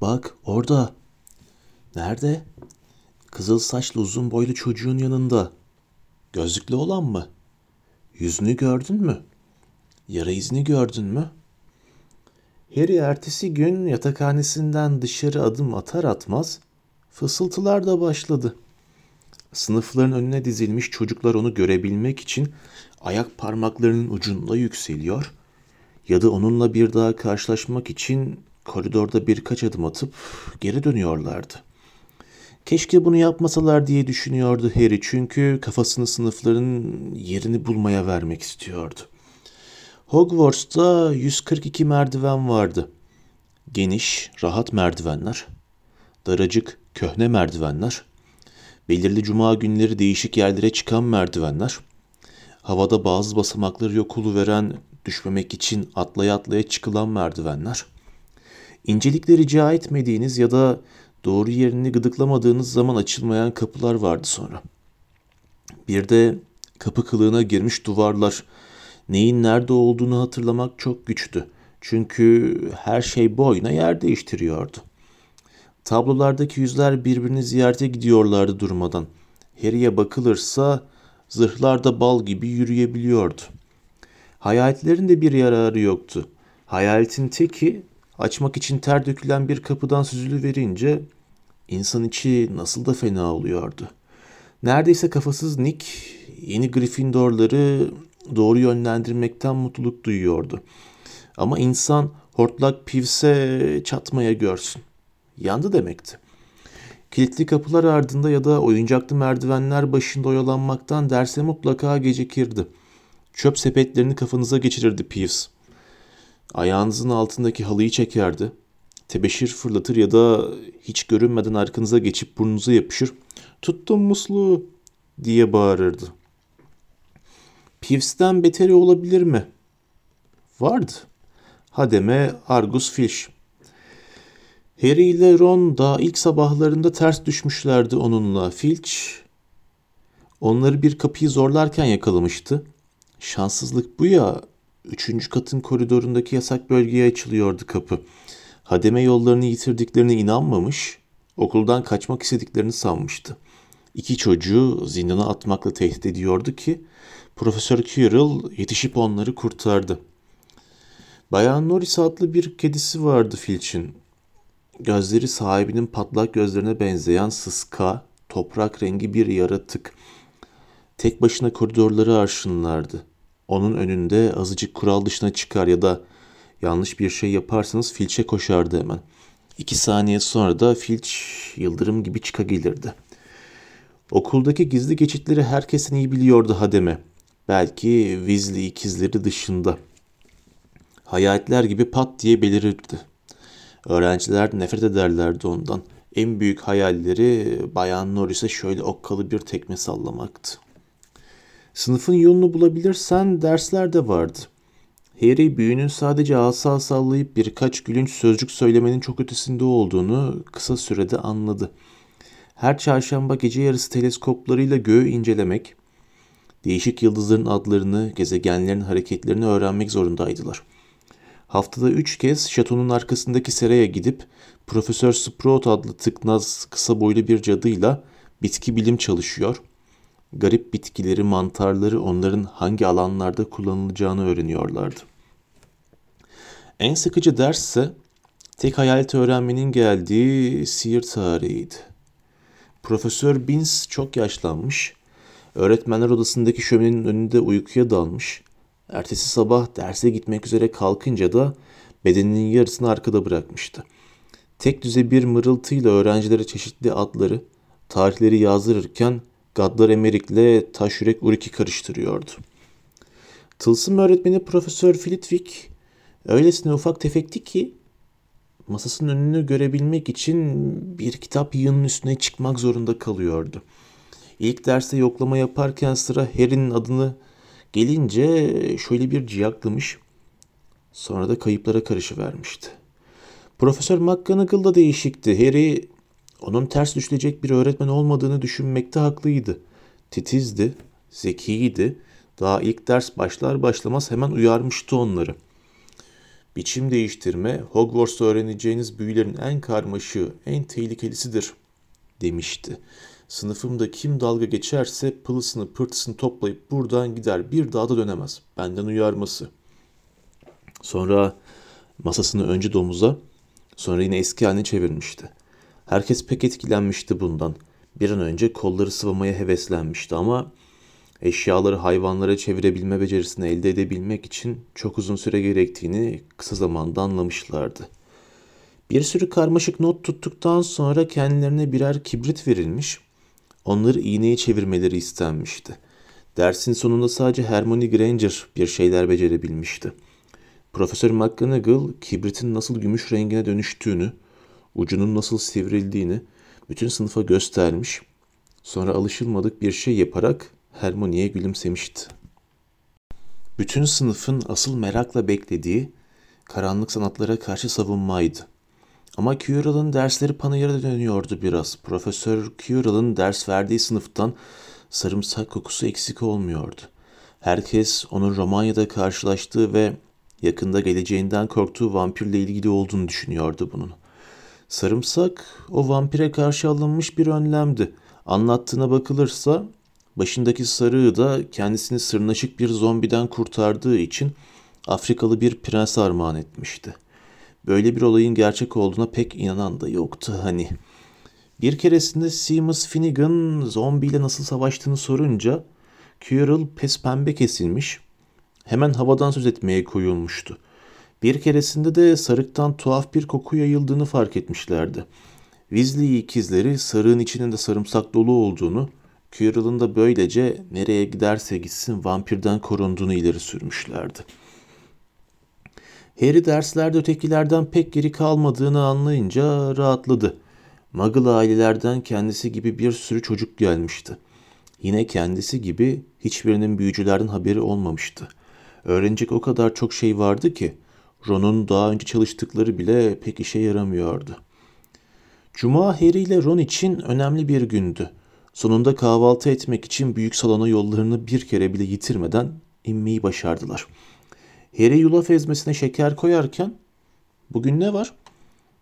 Bak orada. Nerede? Kızıl saçlı uzun boylu çocuğun yanında. Gözlüklü olan mı? Yüzünü gördün mü? Yara izini gördün mü? Harry ertesi gün yatakhanesinden dışarı adım atar atmaz fısıltılar da başladı. Sınıfların önüne dizilmiş çocuklar onu görebilmek için ayak parmaklarının ucunda yükseliyor ya da onunla bir daha karşılaşmak için koridorda birkaç adım atıp geri dönüyorlardı. Keşke bunu yapmasalar diye düşünüyordu Harry çünkü kafasını sınıfların yerini bulmaya vermek istiyordu. Hogwarts'ta 142 merdiven vardı. Geniş, rahat merdivenler, daracık, köhne merdivenler, belirli cuma günleri değişik yerlere çıkan merdivenler, havada bazı basamakları yok veren düşmemek için atlaya atlaya çıkılan merdivenler, incelikleri rica etmediğiniz ya da doğru yerini gıdıklamadığınız zaman açılmayan kapılar vardı sonra. Bir de kapı kılığına girmiş duvarlar, neyin nerede olduğunu hatırlamak çok güçtü. Çünkü her şey boyuna yer değiştiriyordu. Tablolardaki yüzler birbirini ziyarete gidiyorlardı durmadan. Harry'e bakılırsa zırhlar da bal gibi yürüyebiliyordu. Hayaletlerin de bir yararı yoktu. Hayaletin teki açmak için ter dökülen bir kapıdan süzülü verince insan içi nasıl da fena oluyordu. Neredeyse kafasız Nick yeni Gryffindorları doğru yönlendirmekten mutluluk duyuyordu. Ama insan hortlak pivse çatmaya görsün. Yandı demekti. Kilitli kapılar ardında ya da oyuncaklı merdivenler başında oyalanmaktan derse mutlaka gecikirdi. Çöp sepetlerini kafanıza geçirirdi Peeves. Ayağınızın altındaki halıyı çekerdi. Tebeşir fırlatır ya da hiç görünmeden arkanıza geçip burnunuza yapışır. Tuttum musluğu diye bağırırdı. Peeves'ten beteri olabilir mi? Vardı. Hademe Argus Filch. Harry ile Ron daha ilk sabahlarında ters düşmüşlerdi onunla. Filch onları bir kapıyı zorlarken yakalamıştı. Şanssızlık bu ya. Üçüncü katın koridorundaki yasak bölgeye açılıyordu kapı. Hademe yollarını yitirdiklerine inanmamış, okuldan kaçmak istediklerini sanmıştı. İki çocuğu zindana atmakla tehdit ediyordu ki Profesör Quirrell yetişip onları kurtardı. Bayan Norris adlı bir kedisi vardı Filch'in. Gözleri sahibinin patlak gözlerine benzeyen sıska, toprak rengi bir yaratık. Tek başına koridorları arşınlardı. Onun önünde azıcık kural dışına çıkar ya da yanlış bir şey yaparsanız Filch'e koşardı hemen. İki saniye sonra da Filch yıldırım gibi çıka gelirdi. Okuldaki gizli geçitleri herkesin iyi biliyordu Hademe. Belki Weasley ikizleri dışında. Hayaletler gibi pat diye belirirdi. Öğrenciler nefret ederlerdi ondan. En büyük hayalleri Bayan Norris'e şöyle okkalı bir tekme sallamaktı. Sınıfın yolunu bulabilirsen dersler de vardı. Harry büyünün sadece asa sallayıp birkaç gülünç sözcük söylemenin çok ötesinde olduğunu kısa sürede anladı. Her çarşamba gece yarısı teleskoplarıyla göğü incelemek, değişik yıldızların adlarını, gezegenlerin hareketlerini öğrenmek zorundaydılar. Haftada üç kez şatonun arkasındaki seraya gidip Profesör Sprout adlı tıknaz kısa boylu bir cadıyla bitki bilim çalışıyor, garip bitkileri, mantarları onların hangi alanlarda kullanılacağını öğreniyorlardı. En sıkıcı ders ise tek hayalet öğrenmenin geldiği sihir tarihiydi. Profesör Bins çok yaşlanmış, öğretmenler odasındaki şöminenin önünde uykuya dalmış, ertesi sabah derse gitmek üzere kalkınca da bedeninin yarısını arkada bırakmıştı. Tek düze bir mırıltıyla öğrencilere çeşitli adları, tarihleri yazdırırken Gaddar Emerik'le Taşürek Urik'i karıştırıyordu. Tılsım öğretmeni Profesör Flitwick öylesine ufak tefekti ki masasının önünü görebilmek için bir kitap yığının üstüne çıkmak zorunda kalıyordu. İlk derste yoklama yaparken sıra Harry'nin adını gelince şöyle bir ciyaklamış, sonra da kayıplara karışıvermişti. Profesör McGonagall da değişikti. Harry onun ters düşülecek bir öğretmen olmadığını düşünmekte haklıydı. Titizdi, zekiydi. Daha ilk ders başlar başlamaz hemen uyarmıştı onları. Biçim değiştirme Hogwarts'ta öğreneceğiniz büyülerin en karmaşığı, en tehlikelisidir demişti. Sınıfımda kim dalga geçerse pılısını pırtısını toplayıp buradan gider bir daha da dönemez. Benden uyarması. Sonra masasını önce domuza sonra yine eski haline çevirmişti. Herkes pek etkilenmişti bundan. Bir an önce kolları sıvamaya heveslenmişti ama eşyaları hayvanlara çevirebilme becerisini elde edebilmek için çok uzun süre gerektiğini kısa zamanda anlamışlardı. Bir sürü karmaşık not tuttuktan sonra kendilerine birer kibrit verilmiş, onları iğneye çevirmeleri istenmişti. Dersin sonunda sadece Hermione Granger bir şeyler becerebilmişti. Profesör McGonagall kibritin nasıl gümüş rengine dönüştüğünü, ucunun nasıl sivrildiğini bütün sınıfa göstermiş, sonra alışılmadık bir şey yaparak Hermione'ye gülümsemişti. Bütün sınıfın asıl merakla beklediği karanlık sanatlara karşı savunmaydı. Ama Quirrell'ın dersleri panayıra dönüyordu biraz. Profesör Quirrell'ın ders verdiği sınıftan sarımsak kokusu eksik olmuyordu. Herkes onun Romanya'da karşılaştığı ve yakında geleceğinden korktuğu vampirle ilgili olduğunu düşünüyordu bunun. Sarımsak o vampire karşı alınmış bir önlemdi. Anlattığına bakılırsa başındaki sarığı da kendisini sırnaşık bir zombiden kurtardığı için Afrikalı bir prens armağan etmişti. Böyle bir olayın gerçek olduğuna pek inanan da yoktu hani. Bir keresinde Seamus Finnegan zombiyle nasıl savaştığını sorunca Quirrell pes pembe kesilmiş, hemen havadan söz etmeye koyulmuştu. Bir keresinde de sarıktan tuhaf bir koku yayıldığını fark etmişlerdi. Weasley ikizleri sarığın içinin de sarımsak dolu olduğunu, Quirrell'ın da böylece nereye giderse gitsin vampirden korunduğunu ileri sürmüşlerdi. Harry derslerde ötekilerden pek geri kalmadığını anlayınca rahatladı. Muggle ailelerden kendisi gibi bir sürü çocuk gelmişti. Yine kendisi gibi hiçbirinin büyücülerden haberi olmamıştı. Öğrenecek o kadar çok şey vardı ki Ron'un daha önce çalıştıkları bile pek işe yaramıyordu. Cuma Harry ile Ron için önemli bir gündü. Sonunda kahvaltı etmek için büyük salona yollarını bir kere bile yitirmeden inmeyi başardılar. Harry yulaf ezmesine şeker koyarken ''Bugün ne var?''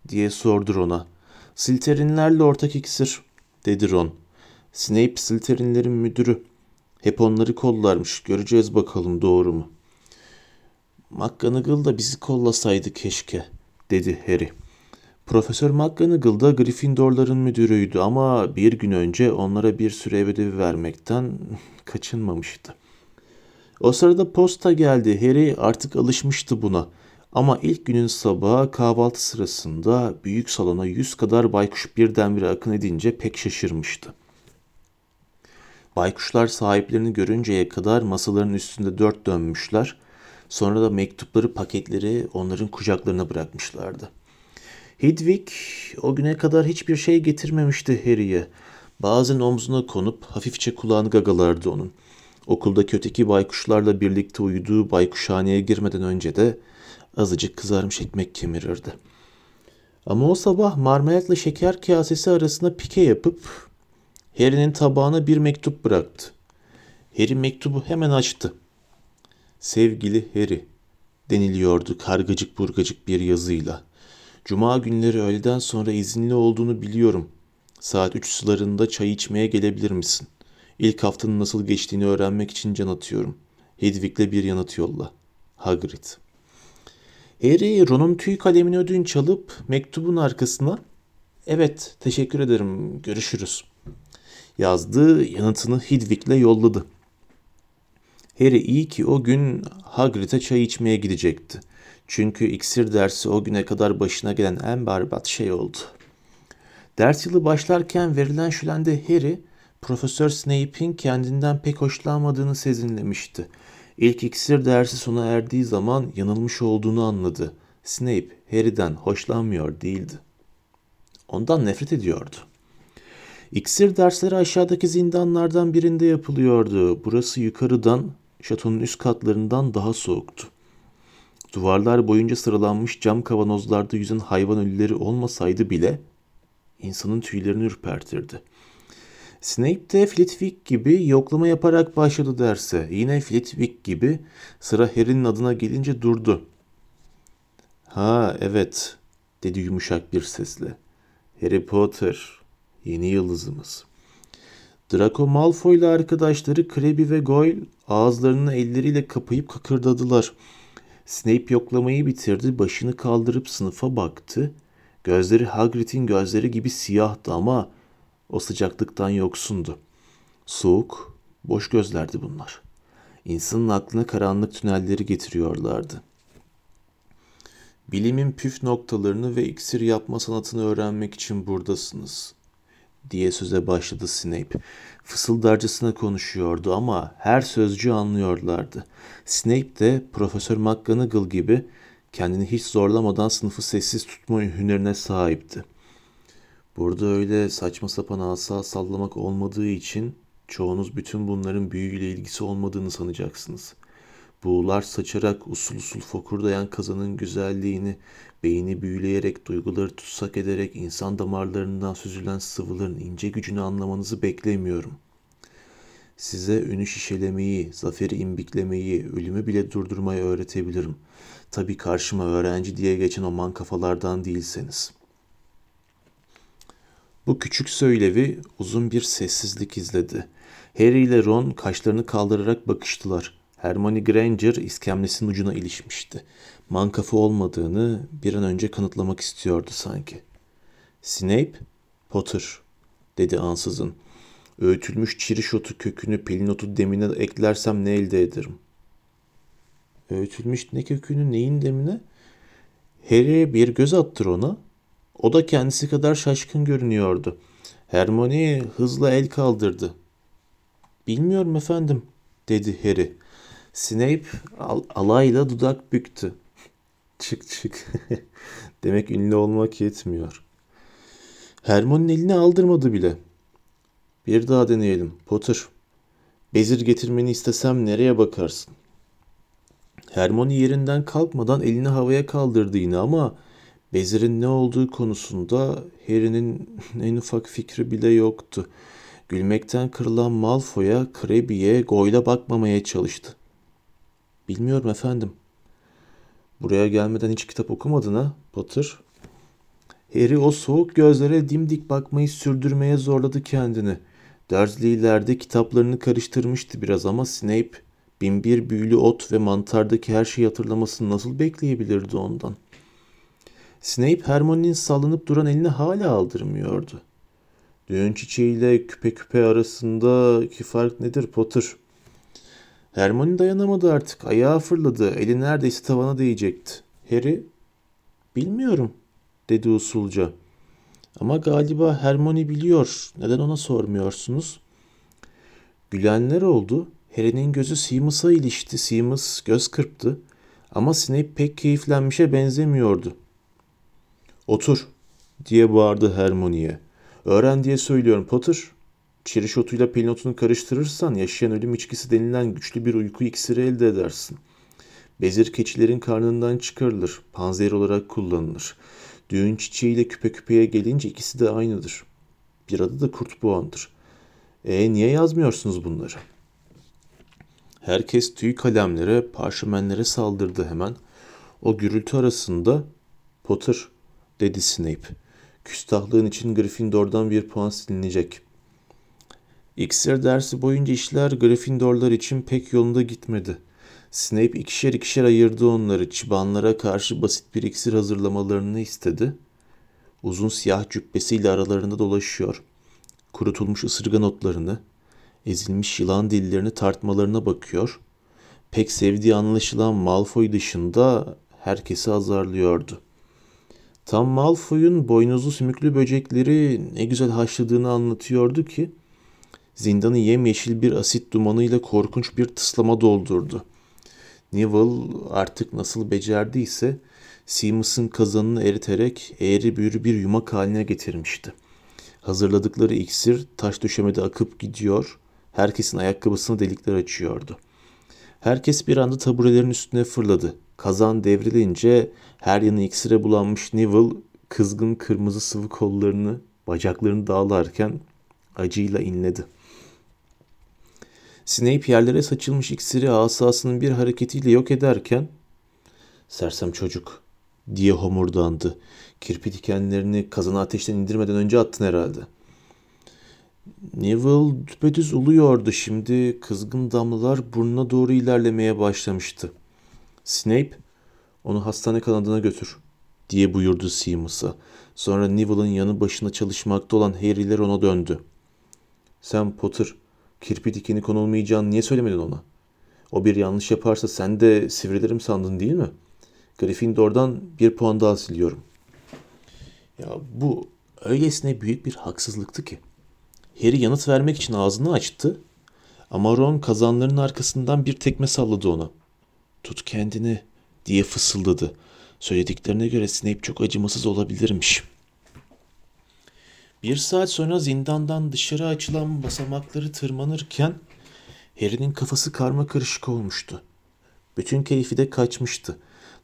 diye sordu Ron'a. ''Silterinlerle ortak iksir'' dedi Ron. Snape Silterinlerin müdürü. Hep onları kollarmış. Göreceğiz bakalım doğru mu? McGonagall da bizi kollasaydı keşke, dedi Harry. Profesör McGonagall da Gryffindorların müdürüydü ama bir gün önce onlara bir süre ev ödevi vermekten kaçınmamıştı. O sırada posta geldi. Harry artık alışmıştı buna. Ama ilk günün sabahı kahvaltı sırasında büyük salona yüz kadar baykuş birdenbire akın edince pek şaşırmıştı. Baykuşlar sahiplerini görünceye kadar masaların üstünde dört dönmüşler, sonra da mektupları paketleri onların kucaklarına bırakmışlardı. Hedwig o güne kadar hiçbir şey getirmemişti Harry'e. Bazen omzuna konup hafifçe kulağını gagalardı onun. Okuldaki öteki baykuşlarla birlikte uyuduğu baykuşhaneye girmeden önce de azıcık kızarmış ekmek kemirirdi. Ama o sabah marmelatla şeker kasesi arasına pike yapıp Harry'nin tabağına bir mektup bıraktı. Harry mektubu hemen açtı. Sevgili Harry deniliyordu kargacık burgacık bir yazıyla. Cuma günleri öğleden sonra izinli olduğunu biliyorum. Saat üç sularında çay içmeye gelebilir misin? İlk haftanın nasıl geçtiğini öğrenmek için can atıyorum. Hedwig'le bir yanıt yolla. Hagrid. Harry Ron'un tüy kalemini ödünç alıp mektubun arkasına Evet, teşekkür ederim. Görüşürüz. Yazdığı yanıtını Hedwig'le yolladı. Harry iyi ki o gün Hagrid'e çay içmeye gidecekti. Çünkü iksir dersi o güne kadar başına gelen en berbat şey oldu. Ders yılı başlarken verilen şülende Harry, Profesör Snape'in kendinden pek hoşlanmadığını sezinlemişti. İlk iksir dersi sona erdiği zaman yanılmış olduğunu anladı. Snape Harry'den hoşlanmıyor değildi. Ondan nefret ediyordu. İksir dersleri aşağıdaki zindanlardan birinde yapılıyordu. Burası yukarıdan, şatonun üst katlarından daha soğuktu. Duvarlar boyunca sıralanmış cam kavanozlarda yüzen hayvan ölüleri olmasaydı bile insanın tüylerini ürpertirdi. Snape de Flitwick gibi yoklama yaparak başladı derse. Yine Flitwick gibi sıra Harry'nin adına gelince durdu. Ha evet dedi yumuşak bir sesle. Harry Potter yeni yıldızımız. Draco Malfoy ile arkadaşları Crabbe ve Goyle ağızlarını elleriyle kapayıp kakırdadılar. Snape yoklamayı bitirdi, başını kaldırıp sınıfa baktı. Gözleri Hagrid'in gözleri gibi siyahtı ama o sıcaklıktan yoksundu. Soğuk, boş gözlerdi bunlar. İnsanın aklına karanlık tünelleri getiriyorlardı. Bilimin püf noktalarını ve iksir yapma sanatını öğrenmek için buradasınız diye söze başladı Snape. Fısıldarcasına konuşuyordu ama her sözcüğü anlıyorlardı. Snape de Profesör McGonagall gibi kendini hiç zorlamadan sınıfı sessiz tutma hünerine sahipti. Burada öyle saçma sapan asa sallamak olmadığı için çoğunuz bütün bunların büyüyle ilgisi olmadığını sanacaksınız. Buğular saçarak usul usul fokurdayan kazanın güzelliğini, beyni büyüleyerek, duyguları tutsak ederek insan damarlarından süzülen sıvıların ince gücünü anlamanızı beklemiyorum. Size ünü şişelemeyi, zaferi imbiklemeyi, ölümü bile durdurmayı öğretebilirim. Tabii karşıma öğrenci diye geçen o man kafalardan değilseniz. Bu küçük söylevi uzun bir sessizlik izledi. Harry ile Ron kaşlarını kaldırarak bakıştılar. Hermione Granger iskemlesinin ucuna ilişmişti. Mankafa olmadığını bir an önce kanıtlamak istiyordu sanki. Snape, Potter, dedi ansızın. Öğütülmüş çiriş otu kökünü pelin otu demine eklersem ne elde ederim? Öğütülmüş ne kökünü neyin demine? Harry bir göz attır ona. O da kendisi kadar şaşkın görünüyordu. Hermione hızla el kaldırdı. Bilmiyorum efendim, dedi Harry. Snape al alayla dudak büktü. çık çık. Demek ünlü olmak yetmiyor. Hermione'nin elini aldırmadı bile. Bir daha deneyelim. Potter. Bezir getirmeni istesem nereye bakarsın? Hermione yerinden kalkmadan elini havaya kaldırdı yine ama Bezir'in ne olduğu konusunda Harry'nin en ufak fikri bile yoktu. Gülmekten kırılan Malfoy'a, Krebi'ye, Goyle'a bakmamaya çalıştı. Bilmiyorum efendim. Buraya gelmeden hiç kitap okumadın ha Potter? Harry o soğuk gözlere dimdik bakmayı sürdürmeye zorladı kendini. Dursley'lerde kitaplarını karıştırmıştı biraz ama Snape binbir büyülü ot ve mantardaki her şeyi hatırlamasını nasıl bekleyebilirdi ondan? Snape Hermione'nin sallanıp duran elini hala aldırmıyordu. Düğün çiçeğiyle küpe küpe arasındaki fark nedir Potter? Hermione dayanamadı artık. Ayağı fırladı. Eli neredeyse tavana değecekti. Harry, bilmiyorum dedi usulca. Ama galiba Hermione biliyor. Neden ona sormuyorsunuz? Gülenler oldu. Harry'nin gözü Seamus'a ilişti. Seamus göz kırptı. Ama Snape pek keyiflenmişe benzemiyordu. Otur diye bağırdı Hermione'ye. Öğren diye söylüyorum Potter. Çiriş otuyla pelin otunu karıştırırsan yaşayan ölüm içkisi denilen güçlü bir uyku iksiri elde edersin. Bezir keçilerin karnından çıkarılır. Panzer olarak kullanılır. Düğün çiçeğiyle küpe küpeye gelince ikisi de aynıdır. Bir adı da kurt boğandır. E niye yazmıyorsunuz bunları? Herkes tüy kalemlere, parşömenlere saldırdı hemen. O gürültü arasında Potter dedi Snape. Küstahlığın için Gryffindor'dan bir puan silinecek. İksir dersi boyunca işler Gryffindorlar için pek yolunda gitmedi. Snape ikişer ikişer ayırdı onları. Çıbanlara karşı basit bir iksir hazırlamalarını istedi. Uzun siyah cübbesiyle aralarında dolaşıyor. Kurutulmuş ısırgan otlarını, ezilmiş yılan dillerini tartmalarına bakıyor. Pek sevdiği anlaşılan Malfoy dışında herkesi azarlıyordu. Tam Malfoy'un boynuzlu sümüklü böcekleri ne güzel haşladığını anlatıyordu ki zindanı yemyeşil bir asit dumanıyla korkunç bir tıslama doldurdu. Neville artık nasıl becerdiyse Seamus'ın kazanını eriterek eğri büğrü bir yumak haline getirmişti. Hazırladıkları iksir taş döşemede akıp gidiyor, herkesin ayakkabısına delikler açıyordu. Herkes bir anda taburelerin üstüne fırladı. Kazan devrilince her yanı iksire bulanmış Neville kızgın kırmızı sıvı kollarını, bacaklarını dağlarken acıyla inledi. Snape yerlere saçılmış iksiri asasının bir hareketiyle yok ederken ''Sersem çocuk'' diye homurdandı. Kirpi dikenlerini kazana ateşten indirmeden önce attın herhalde. Neville düpedüz uluyordu. Şimdi kızgın damlalar burnuna doğru ilerlemeye başlamıştı. Snape, onu hastane kanadına götür diye buyurdu Seamus'a. Sonra Neville'ın yanı başında çalışmakta olan Harry'ler ona döndü. Sen Potter, kirpi dikeni konulmayacağını niye söylemedin ona? O bir yanlış yaparsa sen de sivrilerim sandın değil mi? Gryffindor'dan bir puan daha siliyorum. Ya bu öylesine büyük bir haksızlıktı ki. Harry yanıt vermek için ağzını açtı ama Ron kazanların arkasından bir tekme salladı ona. Tut kendini diye fısıldadı. Söylediklerine göre Snape çok acımasız olabilirmiş. Bir saat sonra zindandan dışarı açılan basamakları tırmanırken Harry'nin kafası karma karışık olmuştu. Bütün keyfi de kaçmıştı.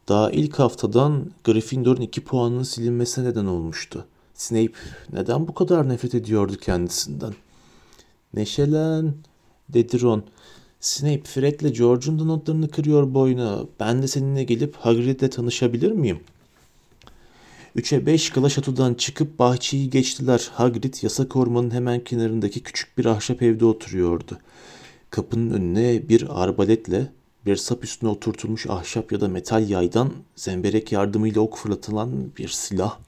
Daha ilk haftadan Gryffindor'un iki puanının silinmesine neden olmuştu. Snape neden bu kadar nefret ediyordu kendisinden? Neşelen, dedi Ron. Snape, Fred'le George'un da notlarını kırıyor boyuna. Ben de seninle gelip Hagrid'le tanışabilir miyim? Üçe beş kala şatodan çıkıp bahçeyi geçtiler. Hagrid yasak ormanın hemen kenarındaki küçük bir ahşap evde oturuyordu. Kapının önüne bir arbaletle bir sap üstüne oturtulmuş ahşap ya da metal yaydan zemberek yardımıyla ok fırlatılan bir silah,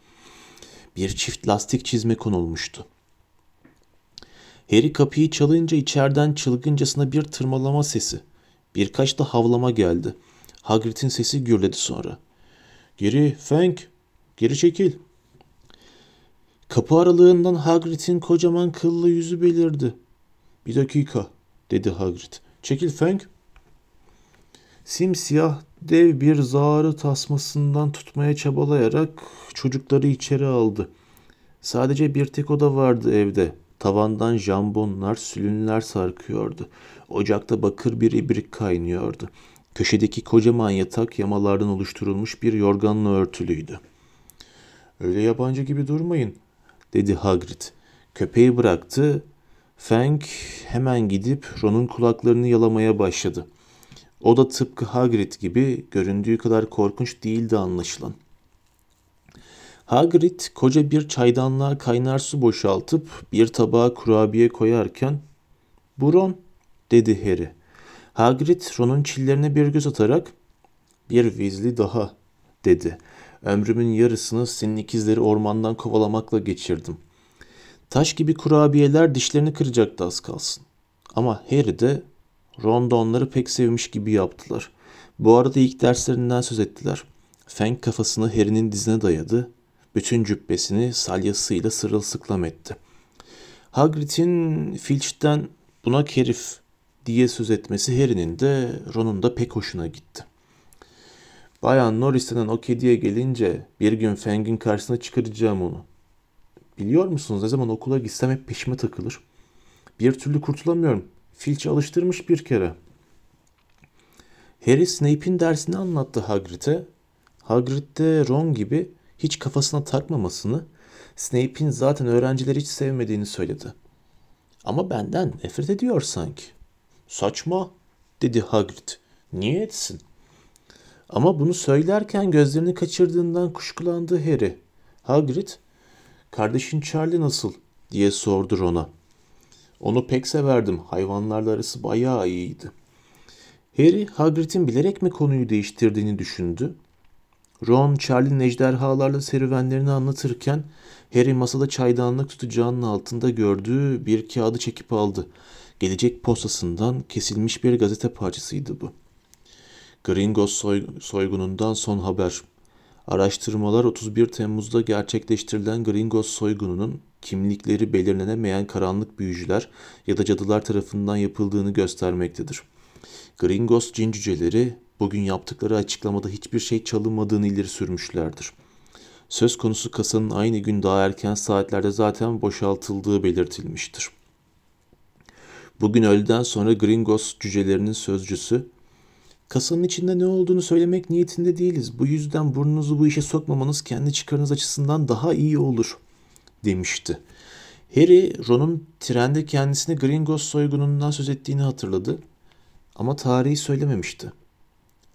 bir çift lastik çizme konulmuştu. Harry kapıyı çalınca içeriden çılgıncasına bir tırmalama sesi, birkaç da havlama geldi. Hagrid'in sesi gürledi sonra. Geri, Fang, geri çekil. Kapı aralığından Hagrid'in kocaman kıllı yüzü belirdi. Bir dakika, dedi Hagrid. Çekil Fang. Simsiyah dev bir zağarı tasmasından tutmaya çabalayarak çocukları içeri aldı. Sadece bir tek oda vardı evde. Tavandan jambonlar, sülünler sarkıyordu. Ocakta bakır bir ibrik kaynıyordu. Köşedeki kocaman yatak yamalardan oluşturulmuş bir yorganla örtülüydü. Öyle yabancı gibi durmayın, dedi Hagrid. Köpeği bıraktı. Fang hemen gidip Ron'un kulaklarını yalamaya başladı. O da tıpkı Hagrid gibi göründüğü kadar korkunç değildi anlaşılan. Hagrid koca bir çaydanlığa kaynar su boşaltıp bir tabağa kurabiye koyarken ''Bu Ron'' dedi Harry. Hagrid Ron'un çillerine bir göz atarak ''Bir Weasley daha'' dedi. Ömrümün yarısını senin ikizleri ormandan kovalamakla geçirdim. Taş gibi kurabiyeler dişlerini kıracaktı az kalsın. Ama Harry de Ron da onları pek sevmiş gibi yaptılar. Bu arada ilk derslerinden söz ettiler. Fang kafasını Harry'nin dizine dayadı bütün cübbesini salyasıyla sırılsıklam etti. Hagrid'in Filch'ten buna kerif diye söz etmesi Harry'nin de Ron'un da pek hoşuna gitti. Bayan Norris'ten o kediye gelince bir gün Fang'in karşısına çıkaracağım onu. Biliyor musunuz ne zaman okula gitsem hep peşime takılır. Bir türlü kurtulamıyorum. Filch alıştırmış bir kere. Harry Snape'in dersini anlattı Hagrid'e. Hagrid de Ron gibi hiç kafasına takmamasını, Snape'in zaten öğrencileri hiç sevmediğini söyledi. Ama benden nefret ediyor sanki. Saçma, dedi Hagrid. Niye etsin? Ama bunu söylerken gözlerini kaçırdığından kuşkulandı Harry. Hagrid, kardeşin Charlie nasıl? diye sordu ona. Onu pek severdim. Hayvanlarla arası bayağı iyiydi. Harry, Hagrid'in bilerek mi konuyu değiştirdiğini düşündü. Ron, Charlie'nin ejderhalarla serüvenlerini anlatırken Harry masada çaydanlık tutacağının altında gördüğü bir kağıdı çekip aldı. Gelecek postasından kesilmiş bir gazete parçasıydı bu. Gringos soy soygunundan son haber. Araştırmalar 31 Temmuz'da gerçekleştirilen Gringos soygununun kimlikleri belirlenemeyen karanlık büyücüler ya da cadılar tarafından yapıldığını göstermektedir. Gringos cin cüceleri bugün yaptıkları açıklamada hiçbir şey çalınmadığını ileri sürmüşlerdir. Söz konusu kasanın aynı gün daha erken saatlerde zaten boşaltıldığı belirtilmiştir. Bugün öğleden sonra Gringos cücelerinin sözcüsü, kasanın içinde ne olduğunu söylemek niyetinde değiliz. Bu yüzden burnunuzu bu işe sokmamanız kendi çıkarınız açısından daha iyi olur, demişti. Harry, Ron'un trende kendisine Gringos soygunundan söz ettiğini hatırladı ama tarihi söylememişti.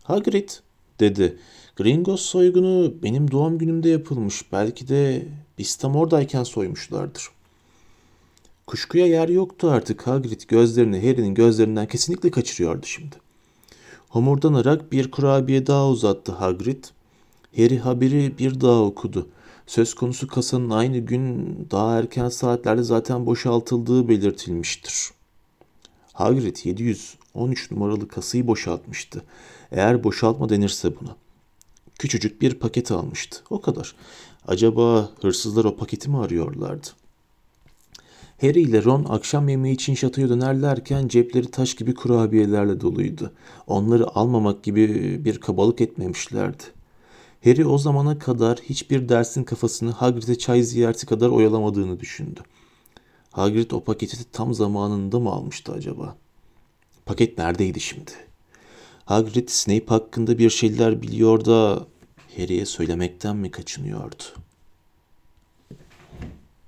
Hagrid dedi. Gringos soygunu benim doğum günümde yapılmış. Belki de biz tam oradayken soymuşlardır. Kuşkuya yer yoktu artık. Hagrid gözlerini Harry'nin gözlerinden kesinlikle kaçırıyordu şimdi. Homurdanarak bir kurabiye daha uzattı Hagrid. Harry haberi bir daha okudu. Söz konusu kasanın aynı gün daha erken saatlerde zaten boşaltıldığı belirtilmiştir. Hagrid 713 numaralı kasayı boşaltmıştı. Eğer boşaltma denirse buna. Küçücük bir paket almıştı. O kadar. Acaba hırsızlar o paketi mi arıyorlardı? Harry ile Ron akşam yemeği için şatoya dönerlerken cepleri taş gibi kurabiyelerle doluydu. Onları almamak gibi bir kabalık etmemişlerdi. Harry o zamana kadar hiçbir dersin kafasını Hagrid'e çay ziyareti kadar oyalamadığını düşündü. Hagrid o paketi tam zamanında mı almıştı acaba? Paket neredeydi şimdi? Hagrid Snape hakkında bir şeyler biliyor da Harry'e söylemekten mi kaçınıyordu?